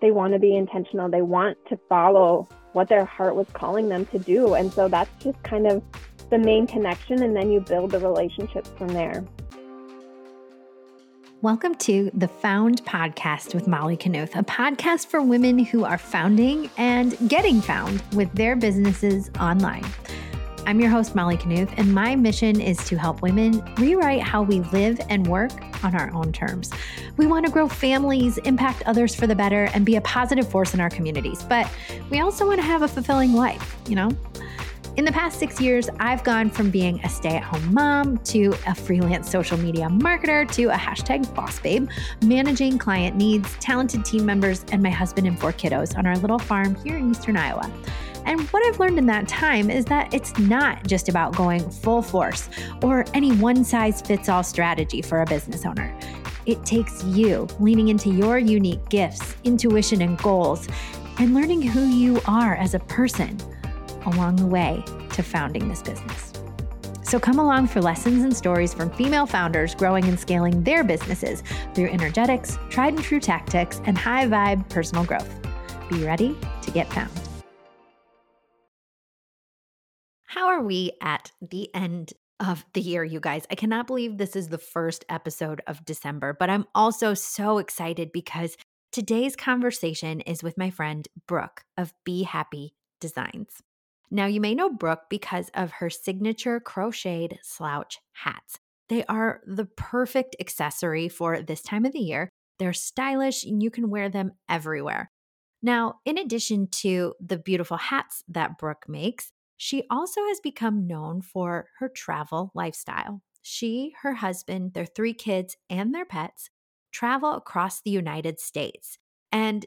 they want to be intentional. They want to follow what their heart was calling them to do. And so that's just kind of the main connection. And then you build the relationships from there. Welcome to the Found Podcast with Molly Knuth, a podcast for women who are founding and getting found with their businesses online. I'm your host, Molly Knuth, and my mission is to help women rewrite how we live and work on our own terms. We want to grow families, impact others for the better, and be a positive force in our communities. But we also want to have a fulfilling life, you know? In the past six years, I've gone from being a stay at home mom to a freelance social media marketer to a hashtag boss babe, managing client needs, talented team members, and my husband and four kiddos on our little farm here in eastern Iowa. And what I've learned in that time is that it's not just about going full force or any one size fits all strategy for a business owner. It takes you leaning into your unique gifts, intuition, and goals, and learning who you are as a person along the way to founding this business. So come along for lessons and stories from female founders growing and scaling their businesses through energetics, tried and true tactics, and high vibe personal growth. Be ready to get found. How are we at the end of the year, you guys? I cannot believe this is the first episode of December, but I'm also so excited because today's conversation is with my friend Brooke of Be Happy Designs. Now, you may know Brooke because of her signature crocheted slouch hats. They are the perfect accessory for this time of the year. They're stylish and you can wear them everywhere. Now, in addition to the beautiful hats that Brooke makes, she also has become known for her travel lifestyle. She, her husband, their three kids, and their pets travel across the United States. And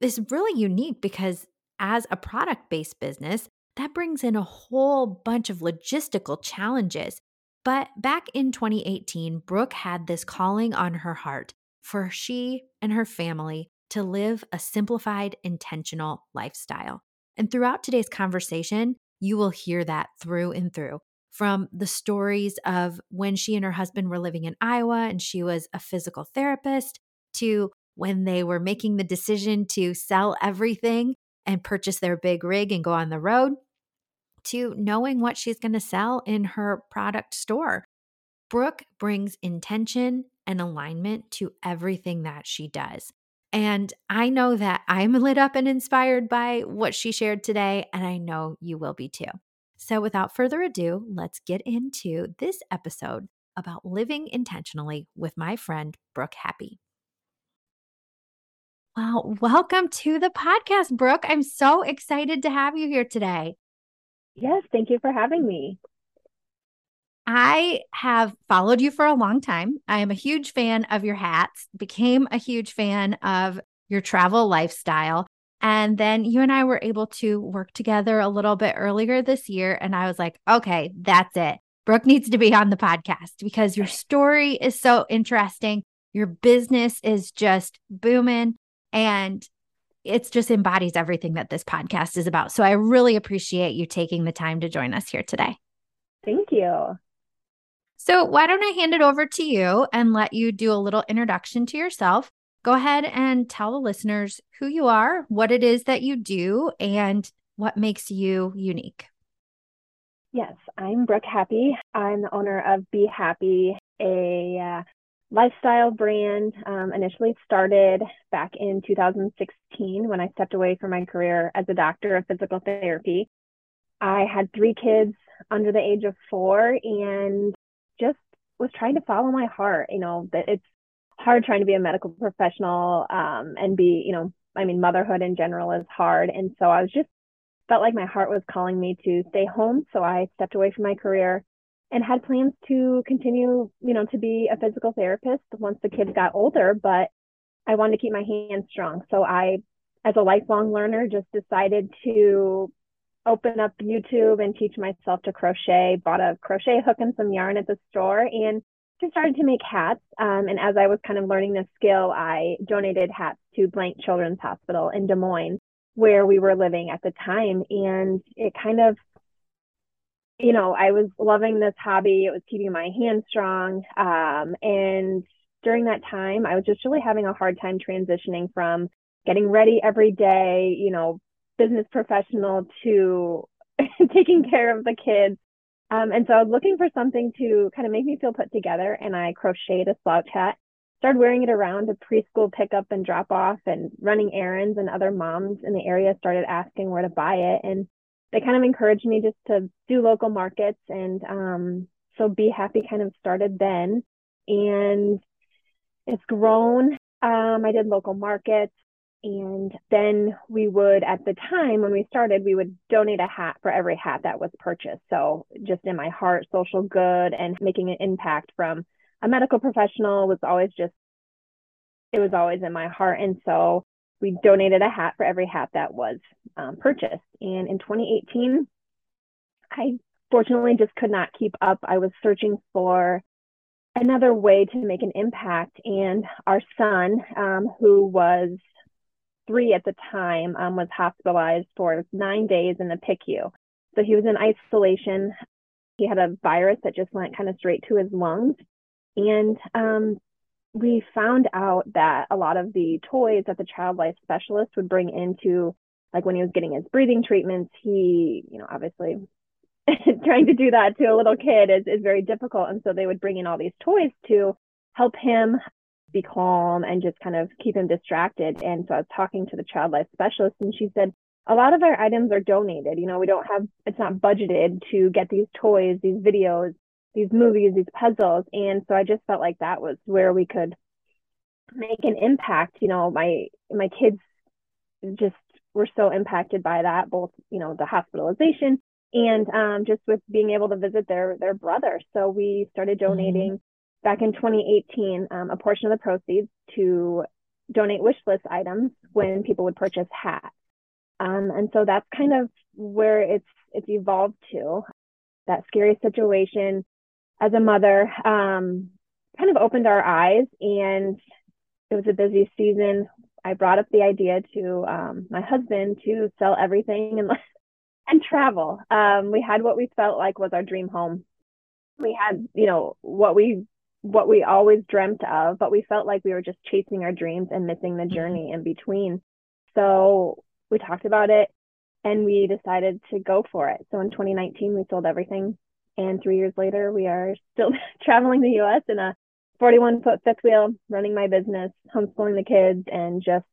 this is really unique because as a product based business, that brings in a whole bunch of logistical challenges. But back in 2018, Brooke had this calling on her heart for she and her family to live a simplified, intentional lifestyle. And throughout today's conversation, you will hear that through and through from the stories of when she and her husband were living in Iowa and she was a physical therapist to when they were making the decision to sell everything and purchase their big rig and go on the road to knowing what she's going to sell in her product store. Brooke brings intention and alignment to everything that she does. And I know that I'm lit up and inspired by what she shared today, and I know you will be too. So, without further ado, let's get into this episode about living intentionally with my friend, Brooke Happy. Well, welcome to the podcast, Brooke. I'm so excited to have you here today. Yes, thank you for having me. I have followed you for a long time. I am a huge fan of your hats, became a huge fan of your travel lifestyle. And then you and I were able to work together a little bit earlier this year. And I was like, okay, that's it. Brooke needs to be on the podcast because your story is so interesting. Your business is just booming and it just embodies everything that this podcast is about. So I really appreciate you taking the time to join us here today. Thank you. So, why don't I hand it over to you and let you do a little introduction to yourself? Go ahead and tell the listeners who you are, what it is that you do, and what makes you unique. Yes, I'm Brooke Happy. I'm the owner of Be Happy, a uh, lifestyle brand. Um, initially started back in 2016 when I stepped away from my career as a doctor of physical therapy. I had three kids under the age of four, and just was trying to follow my heart. You know, that it's hard trying to be a medical professional um, and be, you know, I mean, motherhood in general is hard. And so I was just felt like my heart was calling me to stay home. So I stepped away from my career and had plans to continue, you know, to be a physical therapist once the kids got older, but I wanted to keep my hands strong. So I, as a lifelong learner, just decided to open up YouTube and teach myself to crochet. Bought a crochet hook and some yarn at the store and just started to make hats. Um, and as I was kind of learning this skill, I donated hats to Blank Children's Hospital in Des Moines, where we were living at the time. And it kind of, you know, I was loving this hobby. It was keeping my hands strong. Um, and during that time, I was just really having a hard time transitioning from getting ready every day, you know, business professional to taking care of the kids. Um, and so I was looking for something to kind of make me feel put together. And I crocheted a slouch hat, started wearing it around to preschool pickup and drop off and running errands. And other moms in the area started asking where to buy it. And they kind of encouraged me just to do local markets. And um, so Be Happy kind of started then. And it's grown. Um, I did local markets. And then we would, at the time when we started, we would donate a hat for every hat that was purchased. So, just in my heart, social good and making an impact from a medical professional was always just, it was always in my heart. And so, we donated a hat for every hat that was um, purchased. And in 2018, I fortunately just could not keep up. I was searching for another way to make an impact. And our son, um, who was three at the time, um, was hospitalized for nine days in the PICU. So he was in isolation. He had a virus that just went kind of straight to his lungs. And um, we found out that a lot of the toys that the child life specialist would bring into, like when he was getting his breathing treatments, he, you know, obviously trying to do that to a little kid is, is very difficult. And so they would bring in all these toys to help him be calm and just kind of keep him distracted. And so I was talking to the child life specialist and she said, a lot of our items are donated. You know, we don't have, it's not budgeted to get these toys, these videos, these movies, these puzzles. And so I just felt like that was where we could make an impact. You know, my, my kids just were so impacted by that, both, you know, the hospitalization and um, just with being able to visit their, their brother. So we started mm-hmm. donating back in 2018 um, a portion of the proceeds to donate wish list items when people would purchase hats. Um, and so that's kind of where it's it's evolved to. That scary situation as a mother um, kind of opened our eyes, and it was a busy season. I brought up the idea to um, my husband to sell everything and and travel. Um, we had what we felt like was our dream home. We had, you know, what we what we always dreamt of, but we felt like we were just chasing our dreams and missing the mm-hmm. journey in between. So we talked about it and we decided to go for it. So in 2019, we sold everything. And three years later, we are still traveling the US in a 41 foot fifth wheel, running my business, homeschooling the kids, and just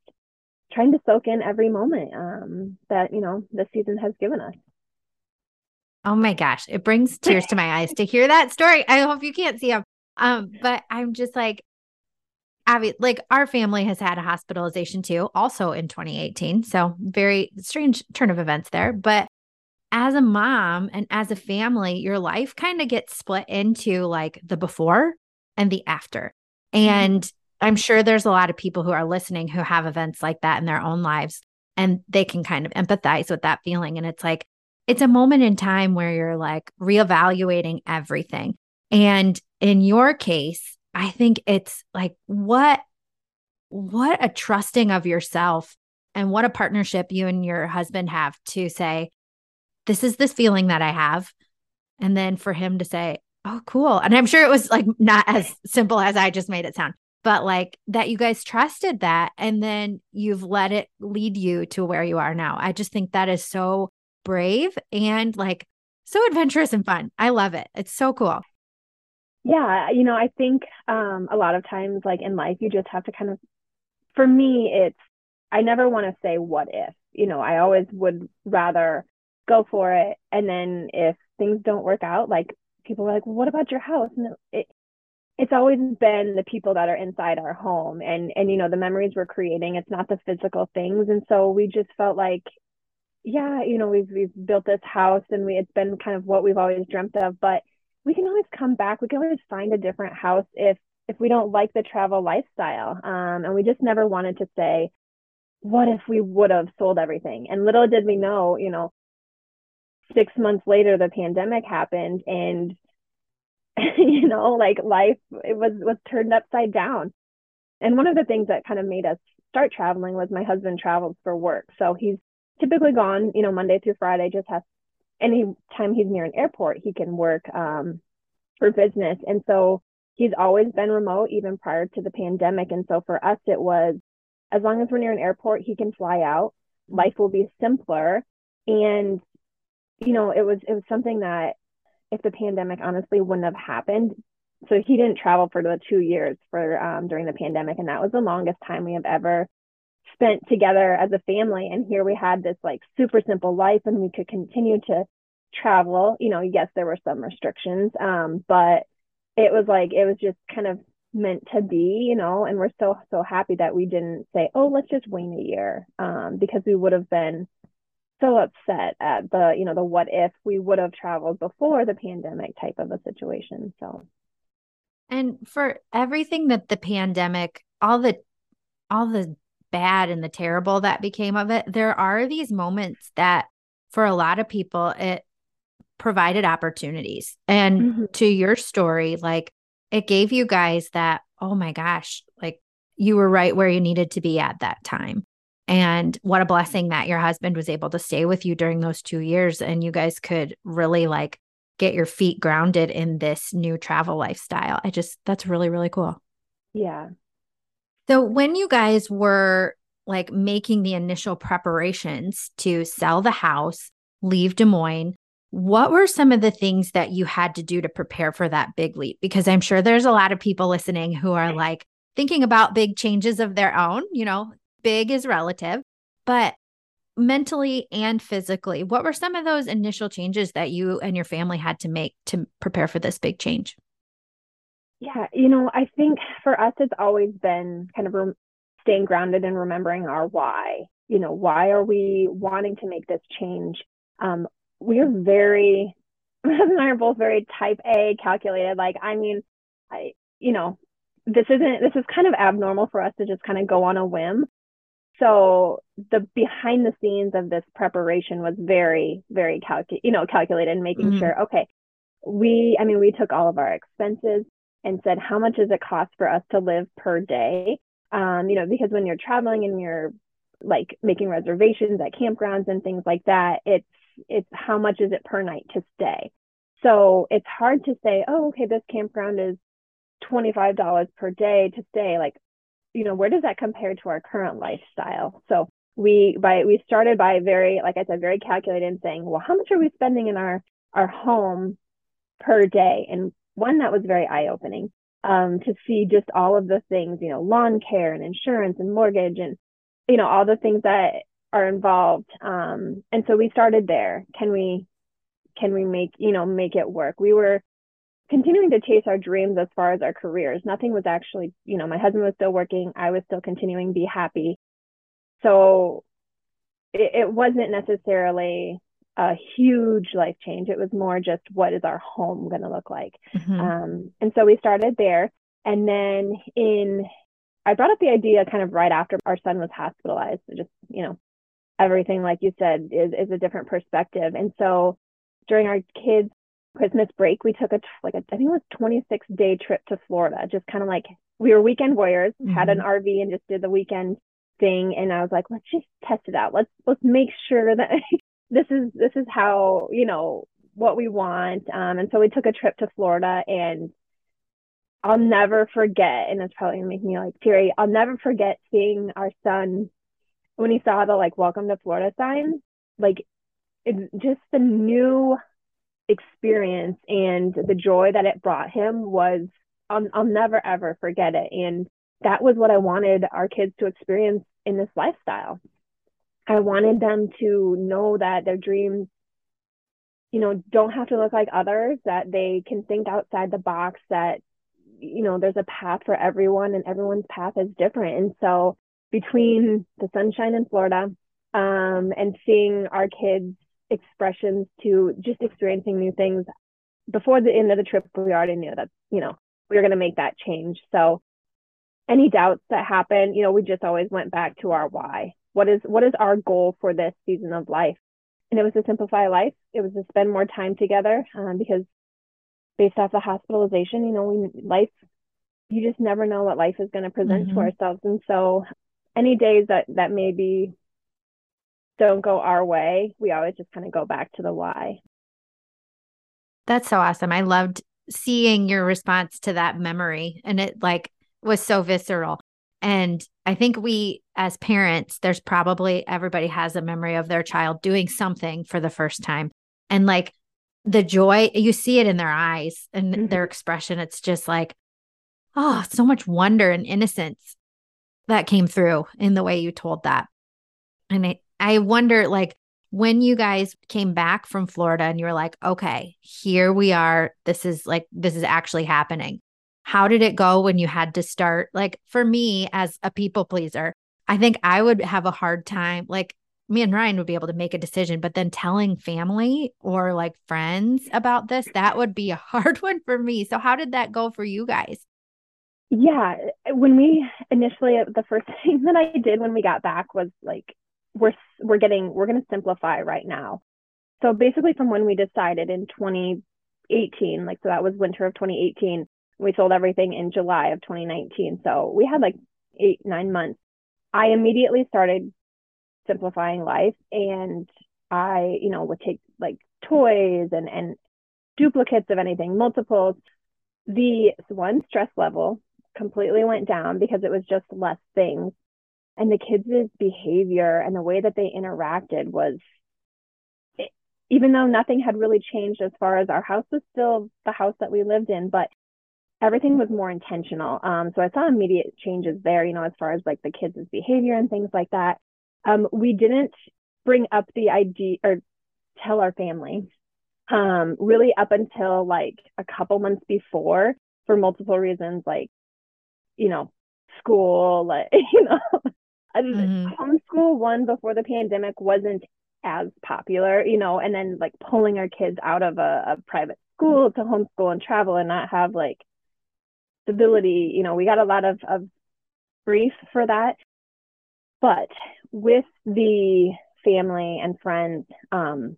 trying to soak in every moment um, that, you know, this season has given us. Oh my gosh, it brings tears to my eyes to hear that story. I hope you can't see them. Um, but I'm just like, Abby, like our family has had a hospitalization too, also in 2018. So very strange turn of events there. But as a mom and as a family, your life kind of gets split into like the before and the after. Mm-hmm. And. I'm sure there's a lot of people who are listening who have events like that in their own lives and they can kind of empathize with that feeling. And it's like, it's a moment in time where you're like reevaluating everything. And in your case, I think it's like what what a trusting of yourself and what a partnership you and your husband have to say this is this feeling that I have and then for him to say, "Oh, cool." And I'm sure it was like not as simple as I just made it sound, but like that you guys trusted that and then you've let it lead you to where you are now. I just think that is so brave and like so adventurous and fun. I love it. It's so cool. Yeah, you know, I think um, a lot of times, like in life, you just have to kind of, for me, it's, I never want to say what if, you know, I always would rather go for it. And then if things don't work out, like people are like, well, what about your house? And it, it's always been the people that are inside our home and, and, you know, the memories we're creating, it's not the physical things. And so we just felt like, yeah, you know, we've, we've built this house and we, it's been kind of what we've always dreamt of, but we can always come back. We can always find a different house if if we don't like the travel lifestyle. Um, and we just never wanted to say, what if we would have sold everything? And little did we know, you know, six months later the pandemic happened and you know, like life it was was turned upside down. And one of the things that kind of made us start traveling was my husband travels for work. So he's typically gone, you know, Monday through Friday, just has anytime he's near an airport, he can work um, for business. And so he's always been remote, even prior to the pandemic. And so for us, it was as long as we're near an airport, he can fly out. Life will be simpler. And, you know, it was it was something that if the pandemic honestly wouldn't have happened, so he didn't travel for the two years for um, during the pandemic, and that was the longest time we have ever spent together as a family. And here we had this like super simple life, and we could continue to travel. You know, yes, there were some restrictions, um, but it was like it was just kind of meant to be, you know. And we're so so happy that we didn't say, oh, let's just wait a year, um, because we would have been so upset at the you know the what if we would have traveled before the pandemic type of a situation so and for everything that the pandemic, all the all the bad and the terrible that became of it, there are these moments that for a lot of people it provided opportunities. And mm-hmm. to your story, like it gave you guys that, oh my gosh, like you were right where you needed to be at that time. And what a blessing that your husband was able to stay with you during those two years and you guys could really like get your feet grounded in this new travel lifestyle. I just, that's really, really cool. Yeah. So when you guys were like making the initial preparations to sell the house, leave Des Moines, what were some of the things that you had to do to prepare for that big leap? Because I'm sure there's a lot of people listening who are like thinking about big changes of their own. You know, big is relative, but mentally and physically, what were some of those initial changes that you and your family had to make to prepare for this big change? Yeah, you know, I think for us, it's always been kind of re- staying grounded and remembering our why. You know, why are we wanting to make this change? Um, we are very, my husband and I are both very type A calculated. Like, I mean, I, you know, this isn't, this is kind of abnormal for us to just kind of go on a whim so the behind the scenes of this preparation was very very calcu- you know calculated and making mm-hmm. sure okay we i mean we took all of our expenses and said how much does it cost for us to live per day um you know because when you're traveling and you're like making reservations at campgrounds and things like that it's it's how much is it per night to stay so it's hard to say oh okay this campground is $25 per day to stay like you know, where does that compare to our current lifestyle? So we by we started by very, like I said, very calculated and saying, well, how much are we spending in our our home per day? And one that was very eye opening um, to see just all of the things, you know, lawn care and insurance and mortgage and you know all the things that are involved. Um, and so we started there. Can we can we make you know make it work? We were continuing to chase our dreams as far as our careers. Nothing was actually, you know, my husband was still working. I was still continuing to be happy. So it, it wasn't necessarily a huge life change. It was more just what is our home going to look like? Mm-hmm. Um, and so we started there. And then in, I brought up the idea kind of right after our son was hospitalized. So just, you know, everything, like you said, is, is a different perspective. And so during our kids' Christmas break, we took a like a, I think it was 26 day trip to Florida. Just kind of like we were weekend warriors, mm-hmm. had an mm-hmm. RV and just did the weekend thing. And I was like, let's just test it out. Let's let's make sure that this is this is how you know what we want. Um, and so we took a trip to Florida, and I'll never forget. And it's probably gonna make me like teary. I'll never forget seeing our son when he saw the like "Welcome to Florida" sign. Like it's just the new experience and the joy that it brought him was I'll, I'll never ever forget it and that was what I wanted our kids to experience in this lifestyle. I wanted them to know that their dreams you know don't have to look like others that they can think outside the box that you know there's a path for everyone and everyone's path is different and so between the sunshine in Florida um, and seeing our kids expressions to just experiencing new things. Before the end of the trip, we already knew that, you know, we were going to make that change. So any doubts that happen, you know, we just always went back to our why. What is what is our goal for this season of life? And it was to simplify life. It was to spend more time together um, because based off the hospitalization, you know, we life you just never know what life is going to present mm-hmm. to ourselves. And so any days that that may be don't go our way, we always just kind of go back to the why. That's so awesome. I loved seeing your response to that memory and it like was so visceral. And I think we as parents, there's probably everybody has a memory of their child doing something for the first time. And like the joy, you see it in their eyes and mm-hmm. their expression. It's just like, oh, so much wonder and innocence that came through in the way you told that. And I, I wonder, like, when you guys came back from Florida and you were like, okay, here we are. This is like, this is actually happening. How did it go when you had to start? Like, for me, as a people pleaser, I think I would have a hard time. Like, me and Ryan would be able to make a decision, but then telling family or like friends about this, that would be a hard one for me. So, how did that go for you guys? Yeah, eh, when we initially, eh, the first thing that I did when we got back was like, we're we're getting we're going to simplify right now. So basically, from when we decided in 2018, like so that was winter of 2018, we sold everything in July of 2019. So we had like eight nine months. I immediately started simplifying life and I, you know, would take like toys and and duplicates of anything, multiples. The one stress level completely went down because it was just less things. And the kids' behavior and the way that they interacted was, even though nothing had really changed as far as our house was still the house that we lived in, but everything was more intentional. Um, so I saw immediate changes there, you know, as far as like the kids' behavior and things like that. Um, we didn't bring up the idea or tell our family um, really up until like a couple months before for multiple reasons, like, you know, school, like, you know, mm-hmm. homeschool one before the pandemic wasn't as popular, you know, and then like pulling our kids out of a, a private school to homeschool and travel and not have like stability, you know, we got a lot of, of grief for that. But with the family and friends, um,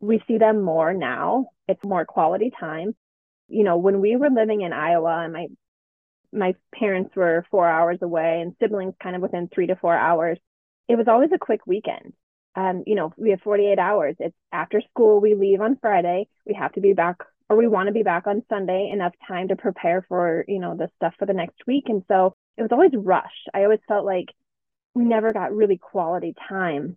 we see them more now. It's more quality time. You know, when we were living in Iowa and my my parents were four hours away and siblings kind of within three to four hours, it was always a quick weekend. Um, you know, we have 48 hours. It's after school, we leave on Friday. We have to be back or we want to be back on Sunday, enough time to prepare for, you know, the stuff for the next week. And so it was always rushed. I always felt like we never got really quality time.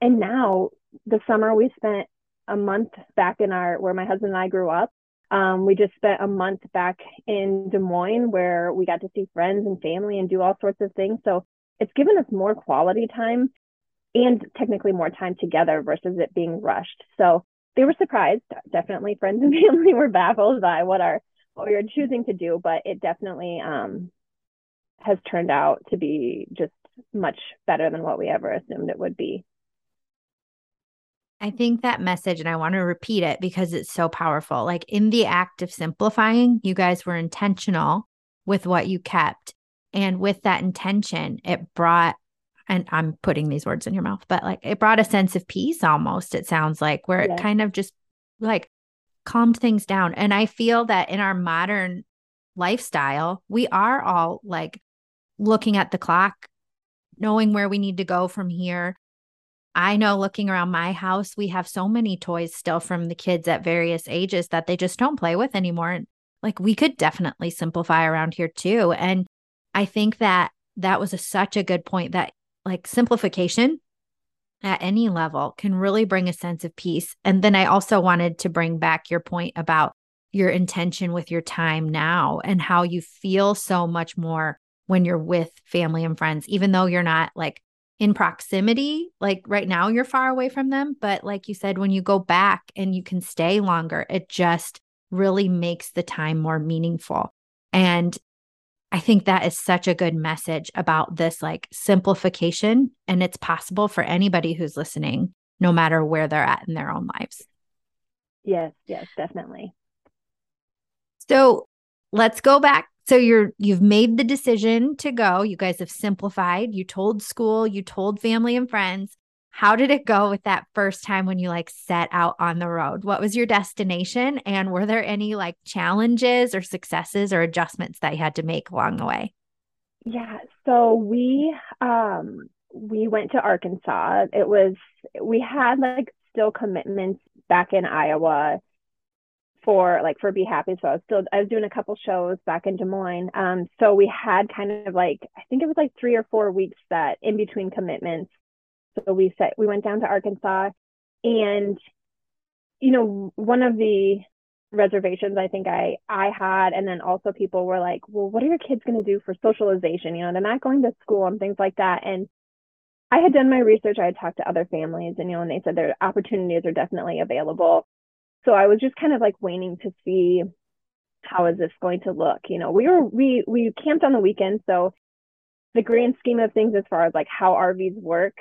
And now the summer we spent a month back in our where my husband and I grew up. Um, we just spent a month back in Des Moines where we got to see friends and family and do all sorts of things. So it's given us more quality time and technically more time together versus it being rushed. So they were surprised. Definitely friends and family were baffled by what our what we were choosing to do, but it definitely um, has turned out to be just much better than what we ever assumed it would be. I think that message, and I want to repeat it because it's so powerful. Like in the act of simplifying, you guys were intentional with what you kept. And with that intention, it brought, and I'm putting these words in your mouth, but like it brought a sense of peace almost, it sounds like, where it kind of just like calmed things down. And I feel that in our modern lifestyle, we are all like looking at the clock knowing where we need to go from here. I know looking around my house, we have so many toys still from the kids at various ages that they just don't play with anymore. And like we could definitely simplify around here too. And I think that that was a, such a good point that like simplification at any level can really bring a sense of peace. And then I also wanted to bring back your point about your intention with your time now and how you feel so much more when you're with family and friends, even though you're not like in proximity. Like right now, you're far away from them. But like you said, when you go back and you can stay longer, it just really makes the time more meaningful. And I think that is such a good message about this like simplification. And it's possible for anybody who's listening, no matter where they're at in their own lives. Yes, yes, definitely. So let's go back so you're you've made the decision to go. You guys have simplified. You told school, you told family and friends. How did it go with that first time when you like set out on the road? What was your destination and were there any like challenges or successes or adjustments that you had to make along the way? Yeah, so we um we went to Arkansas. It was we had like still commitments back in Iowa for like for Be Happy. So I was still I was doing a couple shows back in Des Moines. Um, so we had kind of like I think it was like three or four weeks that in between commitments. So we set we went down to Arkansas, and you know one of the reservations I think I I had, and then also people were like, well, what are your kids going to do for socialization? You know, they're not going to school and things like that, and I had done my research. I had talked to other families, and you know, and they said their opportunities are definitely available so I was just kind of like waiting to see how is this going to look. You know, we were we we camped on the weekend, so the grand scheme of things as far as like how RVs work,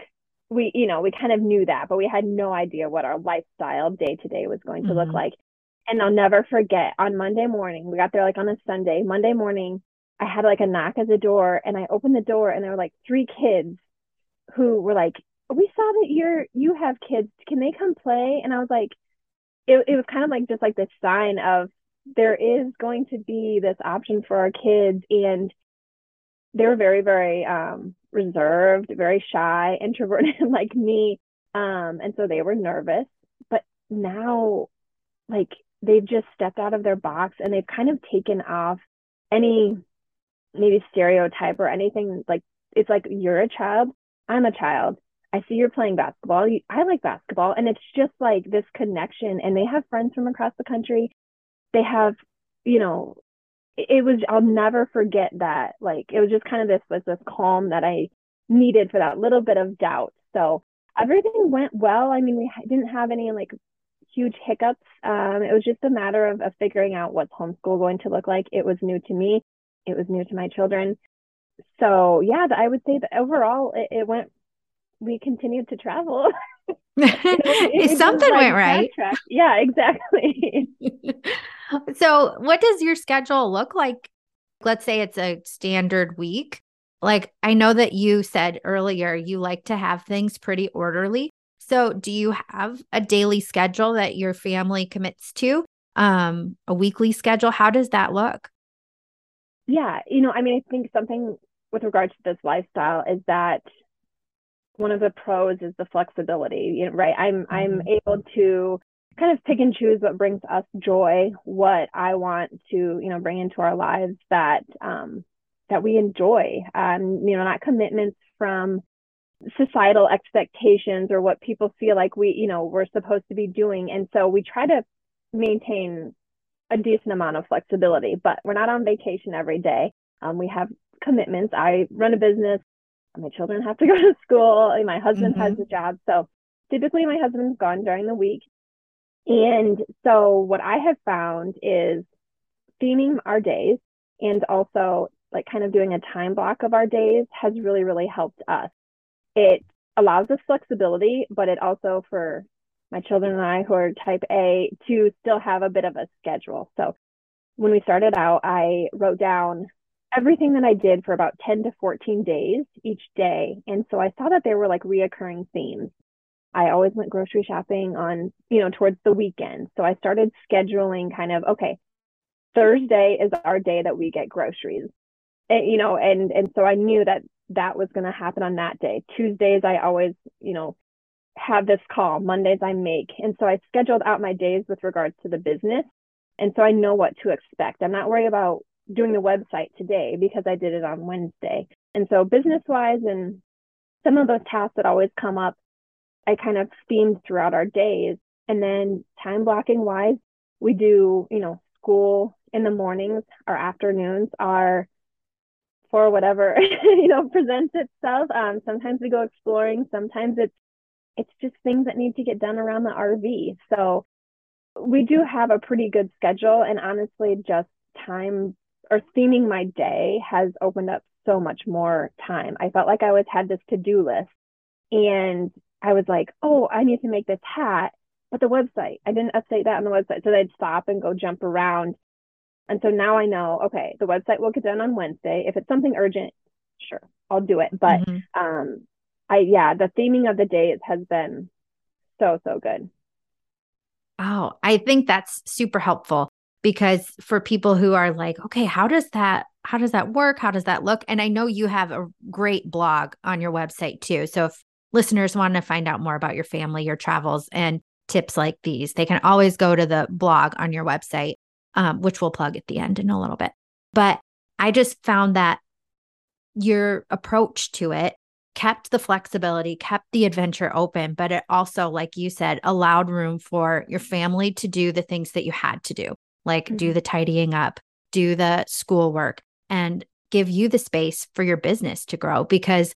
we you know we kind of knew that, but we had no idea what our lifestyle day to day was going to mm-hmm. look like. And I'll never forget on Monday morning, we got there like on a Sunday. Monday morning, I had like a knock at the door, and I opened the door, and there were like three kids who were like, "We saw that you're you have kids. Can they come play?" And I was like it, it was kind of like just like this sign of there is going to be this option for our kids and they were very very um, reserved very shy introverted like me um, and so they were nervous but now like they've just stepped out of their box and they've kind of taken off any maybe stereotype or anything like it's like you're a child i'm a child I see you're playing basketball. I like basketball. And it's just like this connection. And they have friends from across the country. They have, you know, it was, I'll never forget that. Like, it was just kind of this, was this calm that I needed for that little bit of doubt. So everything went well. I mean, we didn't have any like huge hiccups. Um, it was just a matter of, of figuring out what's homeschool going to look like. It was new to me. It was new to my children. So yeah, I would say that overall it, it went we continued to travel. it, Something went right. Yeah, exactly. so, what does your schedule look like? Let's say it's a standard week. Like, I know that you said earlier you like to have things pretty orderly. So, do you have a daily schedule that your family commits to? Um, a weekly schedule? How does that look? Yeah, you know, I mean, I think something with regards to this lifestyle is that one of the pros is the flexibility you know, right? I'm mm-hmm. i'm able to kind of pick and choose what brings us joy what i want to you know bring into our lives that um that we enjoy. Um you know not commitments from societal expectations or what people feel like we you know we're supposed to be doing. And so we try to maintain a decent amount of flexibility but we're not on vacation every day. Um, we have commitments. I run a business my children have to go to school. And my husband mm-hmm. has a job. So typically my husband's gone during the week. And so what i have found is theming our days and also like kind of doing a time block of our days has really really helped us. It allows us flexibility but it also for my children and i who are type a to still have a bit of a schedule. So when we started out i wrote down everything that I did for about 10 to 14 days each day. And so I saw that there were like reoccurring themes. I always went grocery shopping on, you know, towards the weekend. So I started scheduling kind of, okay, Thursday is our day that we get groceries. And, you know, and and so I knew that that was going to happen on that day. Tuesdays I always, you know, have this call. Mondays I make. And so I scheduled out my days with regards to the business. And so I know what to expect. I'm not worried about doing the website today because I did it on Wednesday. And so business wise and some of those tasks that always come up, I kind of themed throughout our days. And then time blocking wise, we do, you know, school in the mornings, our afternoons are for whatever, you know, presents itself. Um, sometimes we go exploring, sometimes it's it's just things that need to get done around the RV. So we do have a pretty good schedule and honestly just time or theming my day has opened up so much more time. I felt like I always had this to do list and I was like, oh, I need to make this hat, but the website, I didn't update that on the website. So I'd stop and go jump around. And so now I know, okay, the website will get done on Wednesday. If it's something urgent, sure, I'll do it. But mm-hmm. um, I, yeah, the theming of the days has been so, so good. Oh, I think that's super helpful because for people who are like okay how does that how does that work? How does that look? And i know you have a great blog on your website too. So if listeners want to find out more about your family your travels and tips like these, they can always go to the blog on your website, um, which we'll plug at the end in a little bit. But I just found that your approach to it kept the flexibility, kept the adventure open, but it also, like you said, allowed room for your family to do the things that you had to do, like mm-hmm. do the tidying up, do the schoolwork, and give you the space for your business to grow. Because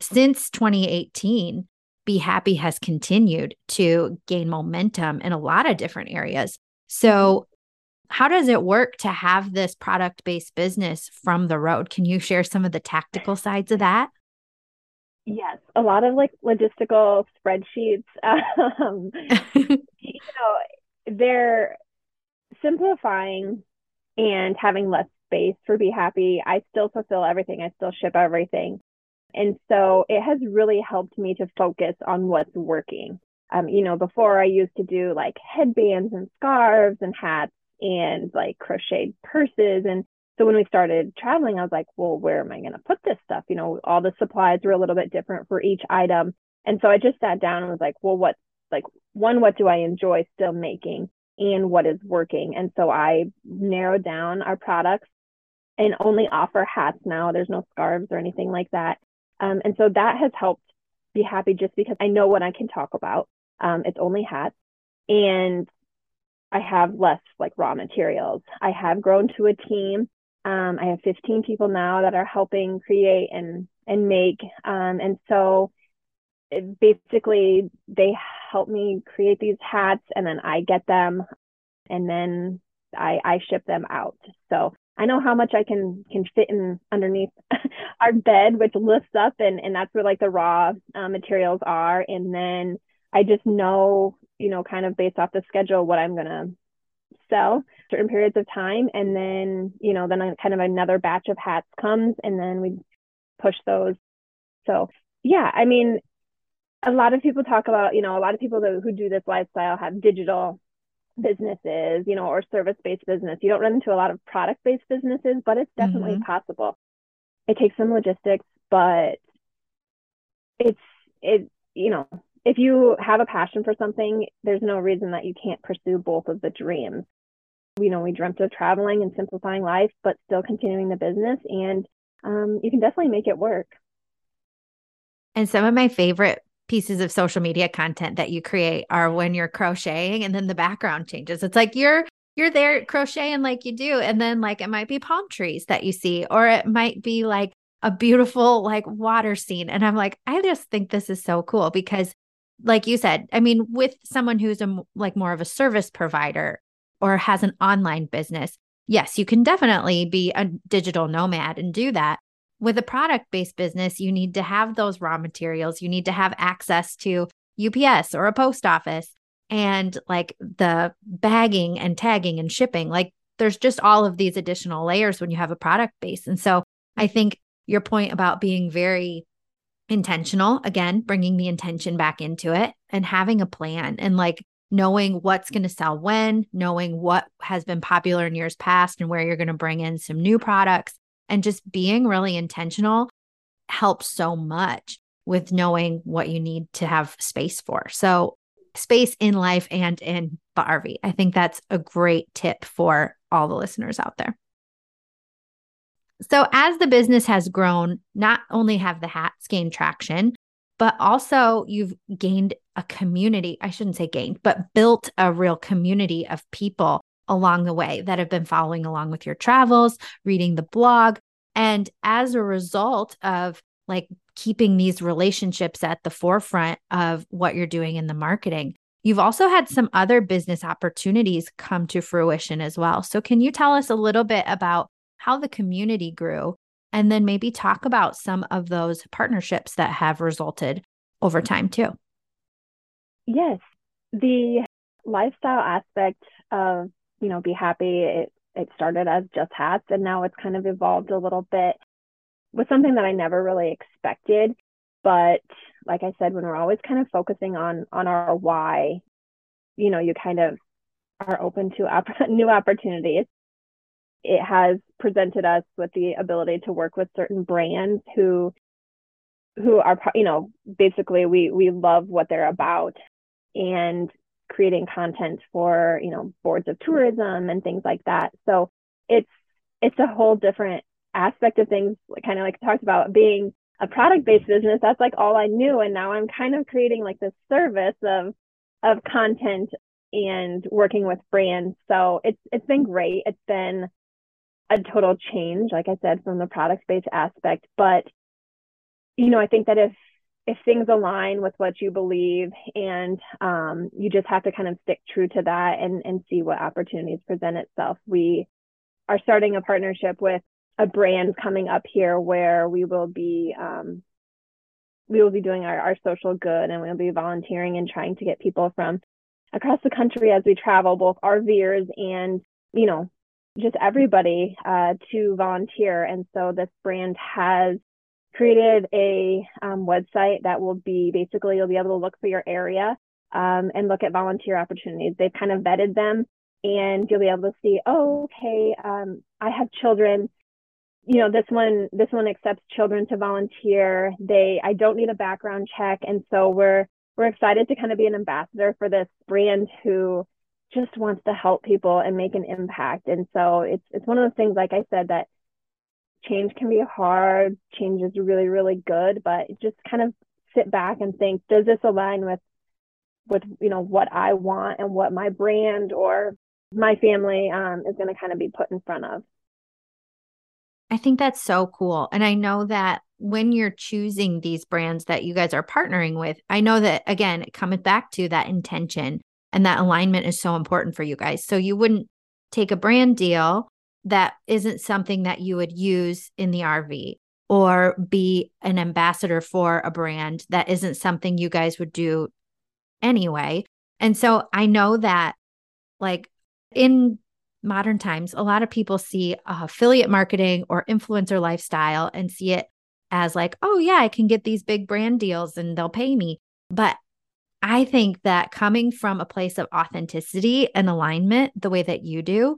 since 2018, Be Happy has continued to gain momentum in a lot of different areas. So, mm-hmm. how does it work to have this product based business from the road? Can you share some of the tactical sides of that? Yes, a lot of like logistical spreadsheets. Um, you know, they're simplifying and having less space for Be Happy. I still fulfill everything, I still ship everything. And so it has really helped me to focus on what's working. Um, you know, before I used to do like headbands and scarves and hats and like crocheted purses and so when we started traveling, I was like, well, where am I going to put this stuff? You know, all the supplies were a little bit different for each item. And so I just sat down and was like, well, what, like, one, what do I enjoy still making and what is working? And so I narrowed down our products and only offer hats now. There's no scarves or anything like that. Um, and so that has helped be happy just because I know what I can talk about. Um, it's only hats. And I have less like raw materials. I have grown to a team um, I have 15 people now that are helping create and and make, um, and so basically they help me create these hats, and then I get them, and then I I ship them out. So I know how much I can can fit in underneath our bed, which lifts up, and and that's where like the raw uh, materials are, and then I just know you know kind of based off the schedule what I'm gonna sell certain periods of time. And then you know then kind of another batch of hats comes and then we push those. So yeah i mean a lot of people talk about you know a lot of people that, who do this lifestyle have digital businesses you know or service based business you don't run into a lot of product based businesses but it's definitely mm-hmm. possible it takes some logistics but it's it you know if you have a passion for something there's no reason that you can't pursue both of the dreams you know, we dreamt of traveling and simplifying life, but still continuing the business. And um, you can definitely make it work. And some of my favorite pieces of social media content that you create are when you're crocheting and then the background changes. It's like you're you're there crocheting like you do and then like it might be palm trees that you see or it might be like a beautiful like water scene and I'm like I just think this is so cool because like you said, I mean with someone who's a like more of a service provider, or has an online business, yes, you can definitely be a digital nomad and do that. With a product based business, you need to have those raw materials. You need to have access to UPS or a post office and like the bagging and tagging and shipping. Like there's just all of these additional layers when you have a product base. And so I think your point about being very intentional, again, bringing the intention back into it and having a plan and like knowing what's going to sell when, knowing what has been popular in years past and where you're going to bring in some new products, and just being really intentional helps so much with knowing what you need to have space for. So, space in life and in the RV. I think that's a great tip for all the listeners out there. So, as the business has grown, not only have the hats gained traction, but also you've gained a community. I shouldn't say gained, but built a real community of people along the way that have been following along with your travels, reading the blog. And as a result of like keeping these relationships at the forefront of what you're doing in the marketing, you've also had some other business opportunities come to fruition as well. So, can you tell us a little bit about how the community grew and then maybe talk about some of those partnerships that have resulted over time too. Yes. The lifestyle aspect of, you know, be happy, it it started as just hats and now it's kind of evolved a little bit with something that I never really expected. But like I said, when we're always kind of focusing on on our why, you know, you kind of are open to op- new opportunities it has presented us with the ability to work with certain brands who who are you know basically we we love what they're about and creating content for, you know, boards of tourism and things like that. So it's it's a whole different aspect of things, kind of like talked about being a product based business. That's like all I knew. And now I'm kind of creating like this service of of content and working with brands. So it's it's been great. It's been a total change, like I said, from the product based aspect. But you know, I think that if if things align with what you believe and um, you just have to kind of stick true to that and and see what opportunities present itself. We are starting a partnership with a brand coming up here where we will be um, we will be doing our, our social good and we'll be volunteering and trying to get people from across the country as we travel, both RVers and, you know, just everybody uh, to volunteer. And so this brand has created a um, website that will be basically you'll be able to look for your area um, and look at volunteer opportunities. They've kind of vetted them and you'll be able to see, oh, okay, um, I have children. You know this one this one accepts children to volunteer. They i don't need a background check and so we're we're excited to kind of be an ambassador for this brand who just wants to help people and make an impact. And so it's it's one of those things like i said that change can be hard change is really really good but just kind of sit back and think does this align with with you know what i want and what my brand or my family um, is going to kind of be put in front of I think that's so cool. And I know that when you're choosing these brands that you guys are partnering with, I know that again, coming back to that intention and that alignment is so important for you guys. So you wouldn't take a brand deal that isn't something that you would use in the RV or be an ambassador for a brand that isn't something you guys would do anyway. And so I know that like in modern times, a lot of people see affiliate marketing or influencer lifestyle and see it as like, oh, yeah, I can get these big brand deals and they'll pay me. But I think that coming from a place of authenticity and alignment, the way that you do,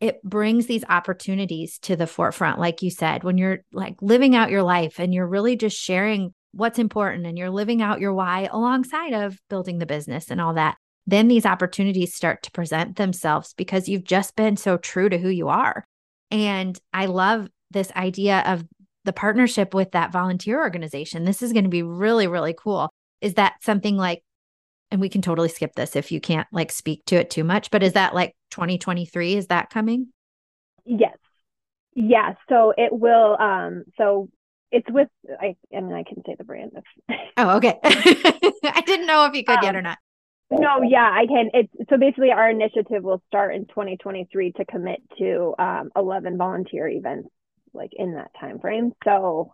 it brings these opportunities to the forefront. Like you said, when you're like living out your life and you're really just sharing what's important and you're living out your why alongside of building the business and all that then these opportunities start to present themselves because you've just been so true to who you are. And I love this idea of the partnership with that volunteer organization. This is going to be really, really cool. Is that something like, and we can totally skip this if you can't like speak to it too much, but is that like 2023? Is that coming? Yes. Yeah. So it will, um, so it's with I, I mean I can say the brand if Oh, okay. I didn't know if you could um, yet or not. No, yeah, I can. It's so basically our initiative will start in 2023 to commit to um, 11 volunteer events like in that time frame. So,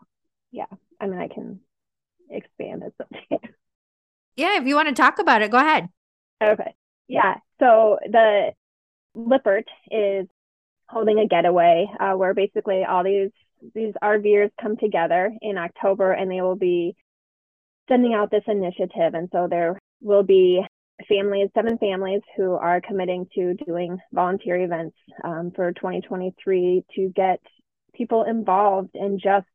yeah, I mean, I can expand something. Yeah, if you want to talk about it, go ahead. Okay. Yeah. So the Lippert is holding a getaway uh, where basically all these these RVers come together in October and they will be sending out this initiative. And so there will be families, seven families who are committing to doing volunteer events um, for 2023 to get people involved and just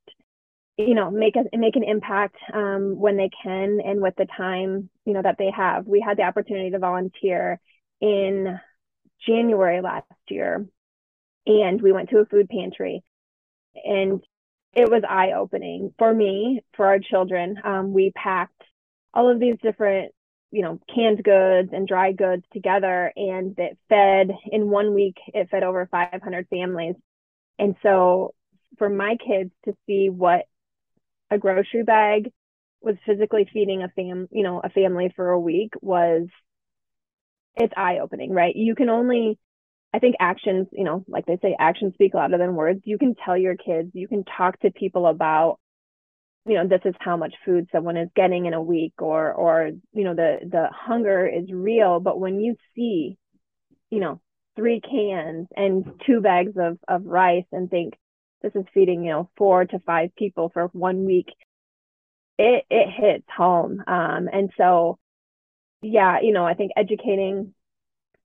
you know make a make an impact um, when they can and with the time you know that they have. We had the opportunity to volunteer in january last year and we went to a food pantry and it was eye opening for me for our children. Um, we packed all of these different you know canned goods and dry goods together and it fed in one week it fed over 500 families. And so for my kids to see what a grocery bag was physically feeding a fam you know a family for a week was it's eye opening right? You can only i think actions you know like they say actions speak louder than words. You can tell your kids you can talk to people about you know this is how much food someone is getting in a week or or you know the the hunger is real. But when you see you know three cans and two bags of of rice and think this is feeding you know four to five people for one week it it hits home um and so yeah you know i think educating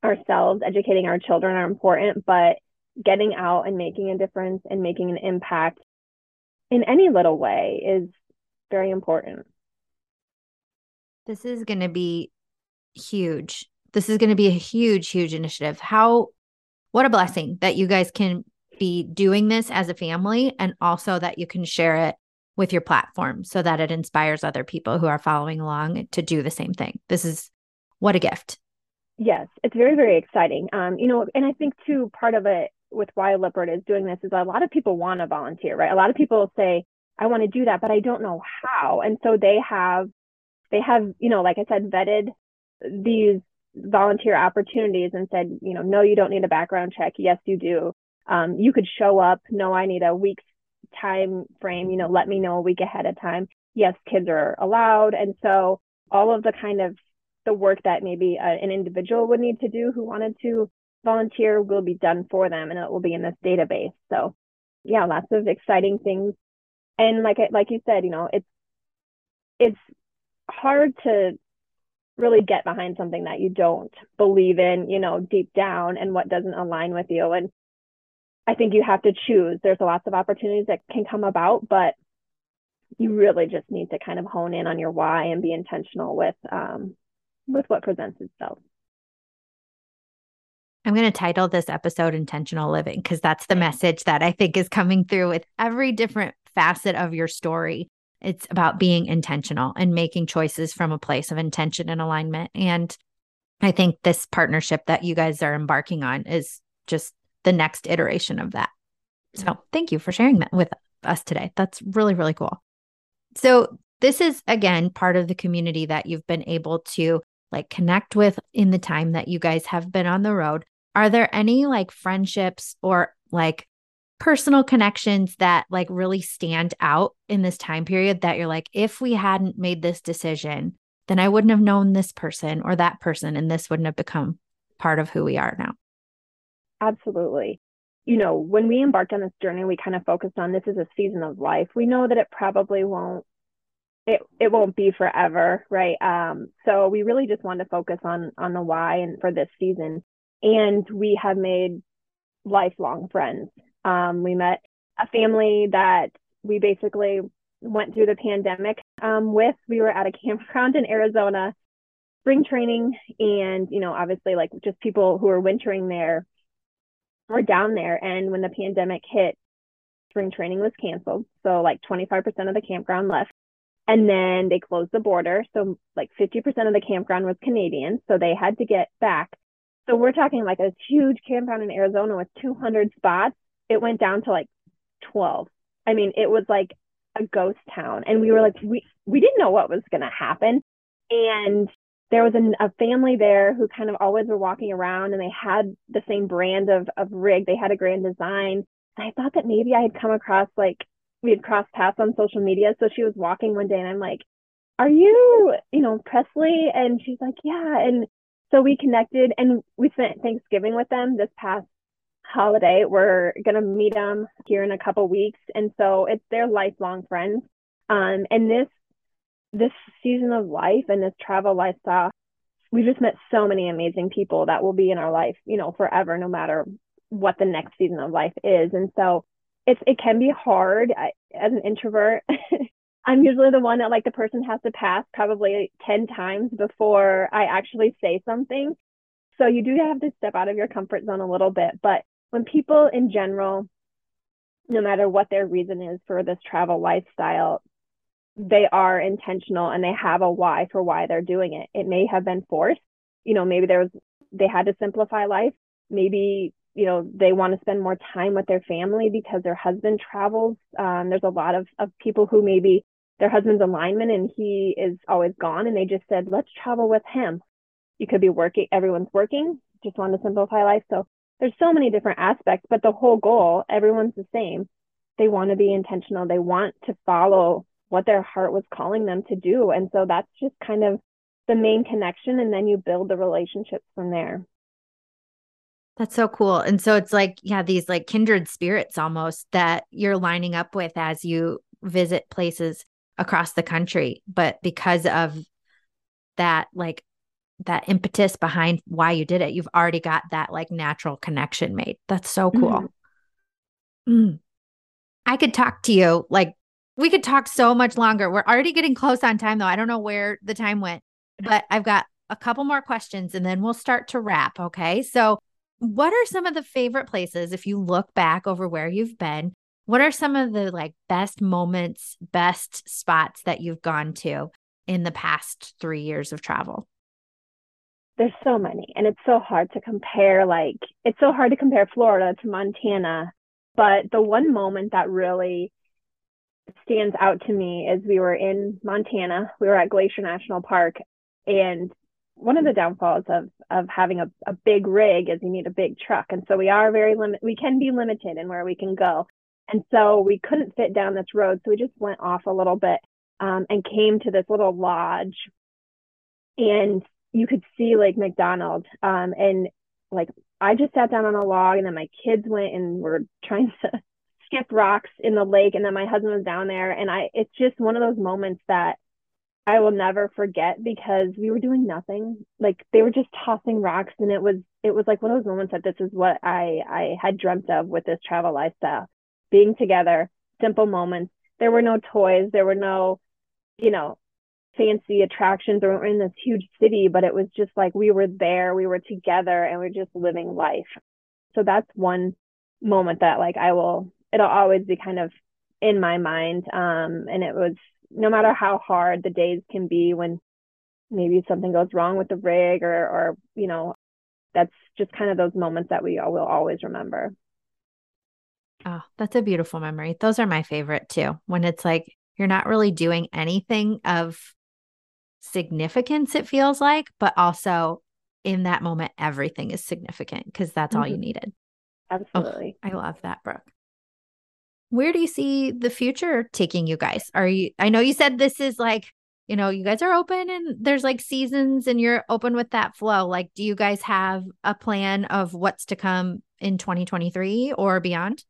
ourselves educating our children are important but getting out and making a difference and making an impact in any little way is very important. This is going to be huge This is going to be a huge, huge initiative. How, what a blessing that you guys can be doing this as a family and also that you can share it with your platform so that it inspires other people who are following along to do the same thing. This is what a gift. Yes, it's very, very exciting. Um, you know, and I think too, part of it with why Lippert is doing this is a lot of people want to volunteer, right? A lot of people say, I want to do that, but I don't know how. And so they have, they have, you know, like I said, vetted these volunteer opportunities and said, you know, no, you don't need a background check. Yes, you do. Um, you could show up. No, I need a week's time frame. You know, let me know a week ahead of time. Yes, kids are allowed. And so all of the kind of the work that maybe a, an individual would need to do who wanted to volunteer will be done for them and it will be in this database. So yeah, lots of exciting things. And like like you said, you know, it's it's hard to really get behind something that you don't believe in, you know, deep down and what doesn't align with you. And I think you have to choose. There's lots of opportunities that can come about, but you really just need to kind of hone in on your why and be intentional with um, with what presents itself. I'm going to title this episode Intentional Living because that's the message that I think is coming through with every different facet of your story. It's about being intentional and making choices from a place of intention and alignment. And I think this partnership that you guys are embarking on is just the next iteration of that. So mm. thank you for sharing that with us today. That's really, really cool. So, this is again part of the community that you've been able to like connect with in the time that you guys have been on the road. Are there any like friendships or like personal connections that like really stand out in this time period that you're like, if we hadn't made this decision, then I wouldn't have known this person or that person, and this wouldn't have become part of who we are now? Absolutely. You know, when we embarked on this journey, we kind of focused on this is a season of life. We know that it probably won't it it won't be forever, right? Um, so we really just want to focus on on the why and for this season. And we have made lifelong friends. Um, we met a family that we basically went through the pandemic um, with. We were at a campground in Arizona, spring training, and you know, obviously, like just people who are wintering there were down there. And when the pandemic hit, spring training was canceled. So like 25% of the campground left. And then they closed the border. So like 50% of the campground was Canadian. So they had to get back. So we're talking like a huge campground in Arizona with 200 spots. It went down to like 12. I mean, it was like a ghost town. And we were like, we, we didn't know what was going to happen. And there was a, a family there who kind of always were walking around and they had the same brand of, of rig. They had a Grand Design. And I thought that maybe I had come across like we had crossed paths on social media. So she was walking one day and I'm like, Are you, you know, Presley? And she's like, Yeah. And so we connected and we spent Thanksgiving with them this past holiday. We're going to meet them here in a couple weeks. And so it's their lifelong friends. Um, and this, this season of life and this travel lifestyle, we've just met so many amazing people that will be in our life, you know, forever, no matter what the next season of life is. And so it's it can be hard I, as an introvert. I'm usually the one that like the person has to pass probably 10 times before I actually say something. So you do have to step out of your comfort zone a little bit. But when people in general, no matter what their reason is for this travel lifestyle, they are intentional and they have a why for why they're doing it. It may have been forced. You know, maybe there was they had to simplify life. Maybe you know they want to spend more time with their family because their husband travels um, there's a lot of, of people who maybe their husband's a lineman and he is always gone and they just said let's travel with him you could be working everyone's working just want to simplify life so there's so many different aspects but the whole goal everyone's the same they want to be intentional they want to follow what their heart was calling them to do and so that's just kind of the main connection and then you build the relationships from there that's so cool. And so it's like, yeah, these like kindred spirits almost that you're lining up with as you visit places across the country. But because of that, like that impetus behind why you did it, you've already got that like natural connection made. That's so cool. Mm-hmm. Mm. I could talk to you like we could talk so much longer. We're already getting close on time though. I don't know where the time went, but I've got a couple more questions and then we'll start to wrap. Okay. So, what are some of the favorite places if you look back over where you've been? What are some of the like best moments, best spots that you've gone to in the past three years of travel? There's so many, and it's so hard to compare. Like, it's so hard to compare Florida to Montana. But the one moment that really stands out to me is we were in Montana. We were at Glacier National Park, and one of the downfalls of of having a, a big rig is you need a big truck, and so we are very limit. We can be limited in where we can go, and so we couldn't fit down this road, so we just went off a little bit um, and came to this little lodge, and you could see Lake McDonald, um, and like I just sat down on a log, and then my kids went and were trying to skip rocks in the lake and then my husband was down there and I it's just one of those moments that I will never forget because we were doing nothing. Like they were just tossing rocks and it was it was like one of those moments that this is what I I had dreamt of with this travel lifestyle. Being together, simple moments. There were no toys, there were no, you know, fancy attractions or we're in this huge city, but it was just like we were there, we were together and we we're just living life. So that's one moment that like I will it'll always be kind of in my mind. Um, and it was no matter how hard the days can be when maybe something goes wrong with the rig or, or you know, that's just kind of those moments that we will always remember. Oh, that's a beautiful memory. Those are my favorite too. When it's like you're not really doing anything of significance, it feels like, but also in that moment, everything is significant because that's mm-hmm. all you mm-hmm. needed. Absolutely. Oh, I love that, Brooke where do you see the future taking you guys? Are you, I know you said this is like, you know, you guys are open and there's like seasons and you're open with that flow. Like, do you guys have a plan of what's to come in 2023 or beyond?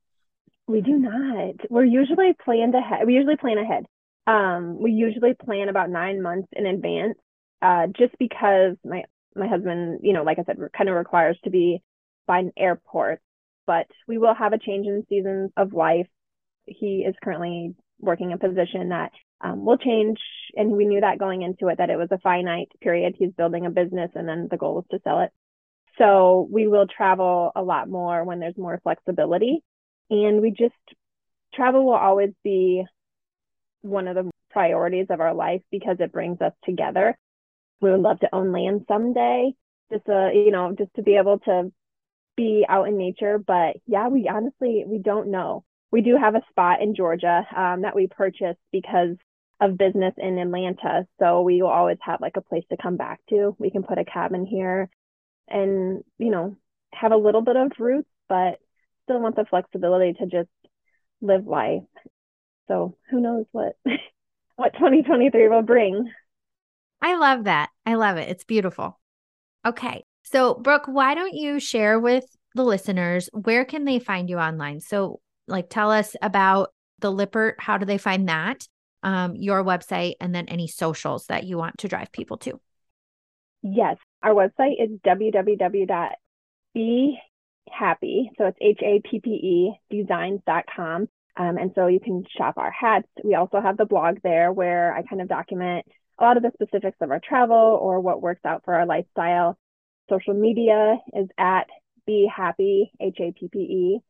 We do not. We're usually planned ahead. We usually plan ahead. Um, we usually plan about nine months in advance, uh, just because my my husband, you know, like I said, kind of requires to be by an airport. But we will have a change in seasons of life he is currently working a position that um, will change. And we knew that going into it, that it was a finite period. He's building a business and then the goal is to sell it. So we will travel a lot more when there's more flexibility. And we just, travel will always be one of the priorities of our life because it brings us together. We would love to own land someday, just uh, you know, just to be able to be out in nature. But yeah, we honestly we don't know we do have a spot in Georgia um, that we purchased because of business in Atlanta. So we will always have like a place to come back to. We can put a cabin here and, you know, have a little bit of roots, but still want the flexibility to just live life. So who knows what what 2023 will bring. I love that. I love it. It's beautiful. Okay. So, Brooke, why don't you share with the listeners where can they find you online? So, like tell us about the Lippert. How do they find that? Um, your website, and then any socials that you want to drive people to. Yes, our website is www.behappe, so it's H A P P E designs.com. Um, and so you can shop our hats. We also have the blog there where I kind of document a lot of the specifics of our travel or what works out for our lifestyle. Social media is at Be Happe, H A P P E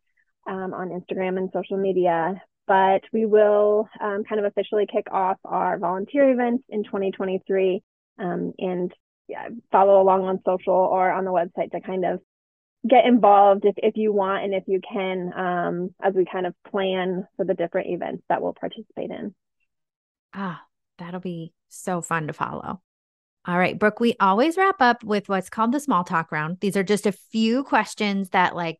um, on Instagram and social media. But we will um, kind of officially kick off our volunteer events in 2023 um, and yeah, follow along on social or on the website to kind of get involved if, if you want and if you can um, as we kind of plan for the different events that we'll participate in. Ah, that'll be so fun to follow. All right, Brooke, we always wrap up with what's called the small talk round. These are just a few questions that like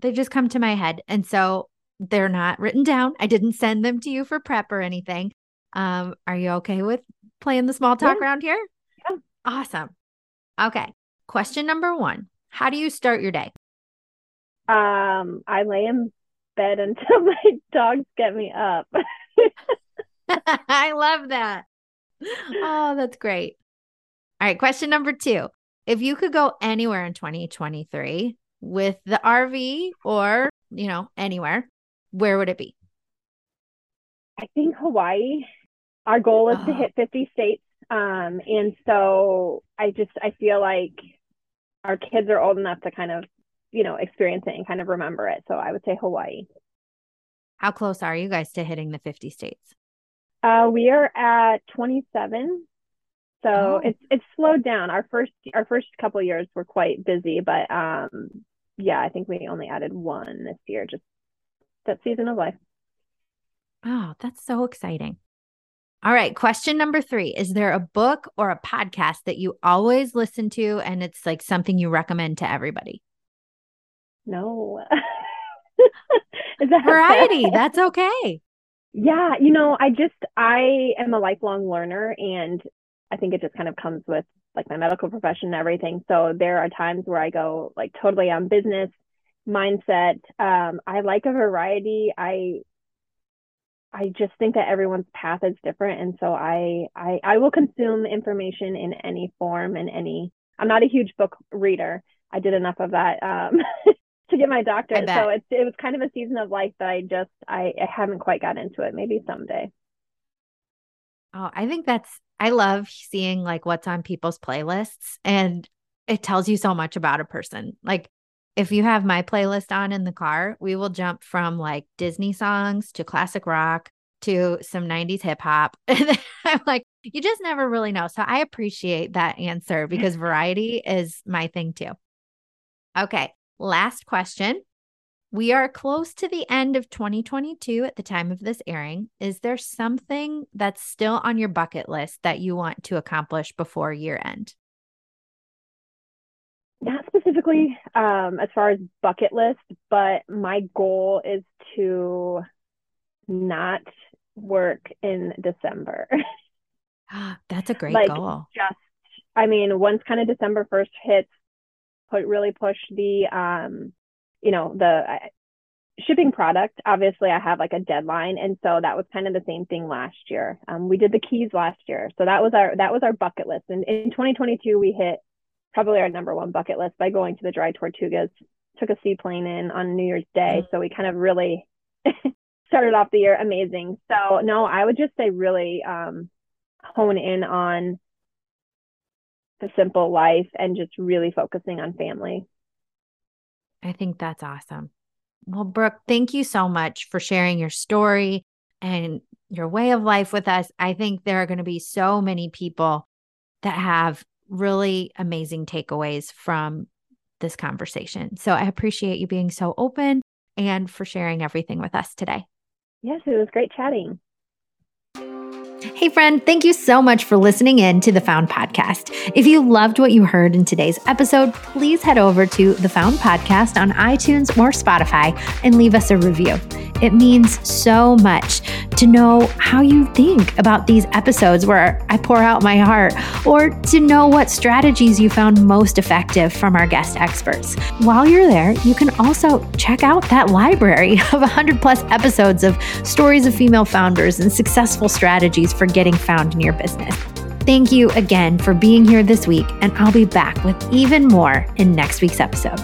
they just come to my head. And so they're not written down. I didn't send them to you for prep or anything. Um, are you okay with playing the small talk yeah. around here? Yeah. Awesome. Okay. Question number one How do you start your day? Um, I lay in bed until my dogs get me up. I love that. Oh, that's great. All right. Question number two. If you could go anywhere in 2023, with the RV or, you know, anywhere, where would it be? I think Hawaii. Our goal is oh. to hit 50 states Um, and so I just I feel like our kids are old enough to kind of, you know, experience it and kind of remember it. So I would say Hawaii. How close are you guys to hitting the 50 states? Uh, we are at 27. So oh. it's it's slowed down. Our first our first couple years were quite busy, but um yeah, I think we only added one this year, just that season of life. Oh, that's so exciting. All right, question number 3. Is there a book or a podcast that you always listen to and it's like something you recommend to everybody? No. Is that variety? That's okay. Yeah, you know, I just I am a lifelong learner and I think it just kind of comes with like my medical profession and everything. So there are times where I go like totally on business mindset. Um, I like a variety. I I just think that everyone's path is different, and so I I I will consume information in any form and any. I'm not a huge book reader. I did enough of that um, to get my doctorate. So it's it was kind of a season of life that I just I, I haven't quite got into it. Maybe someday. Oh, I think that's I love seeing like what's on people's playlists and it tells you so much about a person. Like if you have my playlist on in the car, we will jump from like Disney songs to classic rock to some 90s hip hop. And I'm like, you just never really know. So I appreciate that answer because variety is my thing too. Okay. Last question. We are close to the end of 2022 at the time of this airing. Is there something that's still on your bucket list that you want to accomplish before year end? Not specifically um, as far as bucket list, but my goal is to not work in December. That's a great like, goal. Just, I mean, once kind of December 1st hits, put really push the um you know the shipping product obviously i have like a deadline and so that was kind of the same thing last year. Um, we did the keys last year. So that was our that was our bucket list. And in 2022 we hit probably our number one bucket list by going to the Dry Tortugas took a seaplane in on new year's day. Mm-hmm. so we kind of really started off the year amazing. So no i would just say really um, hone in on the simple life and just really focusing on family. I think that's awesome. Well, Brooke, thank you so much for sharing your story and your way of life with us. I think there are going to be so many people that have really amazing takeaways from this conversation. So I appreciate you being so open and for sharing everything with us today. Yes, it was great chatting. Hey, friend, thank you so much for listening in to the Found Podcast. If you loved what you heard in today's episode, please head over to the Found Podcast on iTunes or Spotify and leave us a review. It means so much to know how you think about these episodes where I pour out my heart, or to know what strategies you found most effective from our guest experts. While you're there, you can also check out that library of 100 plus episodes of stories of female founders and successful strategies for getting found in your business. Thank you again for being here this week, and I'll be back with even more in next week's episode.